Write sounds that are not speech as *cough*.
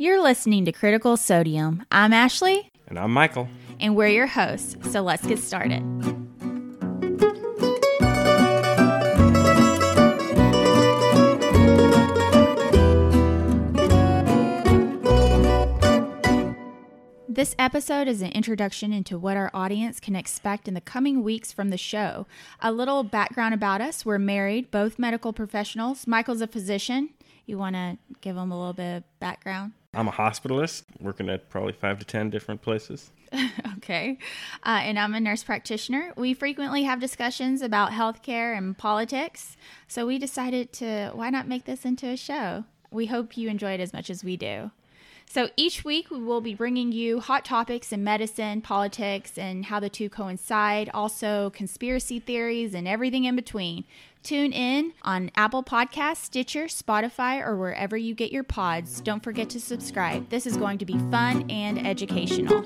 You're listening to Critical Sodium. I'm Ashley, And I'm Michael. and we're your hosts. So let's get started. This episode is an introduction into what our audience can expect in the coming weeks from the show. A little background about us we're married, both medical professionals. Michael's a physician. You want to give them a little bit of background? I'm a hospitalist working at probably five to 10 different places. *laughs* Okay. Uh, and I'm a nurse practitioner. We frequently have discussions about healthcare and politics. So we decided to, why not make this into a show? We hope you enjoy it as much as we do. So each week we will be bringing you hot topics in medicine, politics, and how the two coincide, also conspiracy theories and everything in between. Tune in on Apple Podcasts, Stitcher, Spotify, or wherever you get your pods. Don't forget to subscribe. This is going to be fun and educational.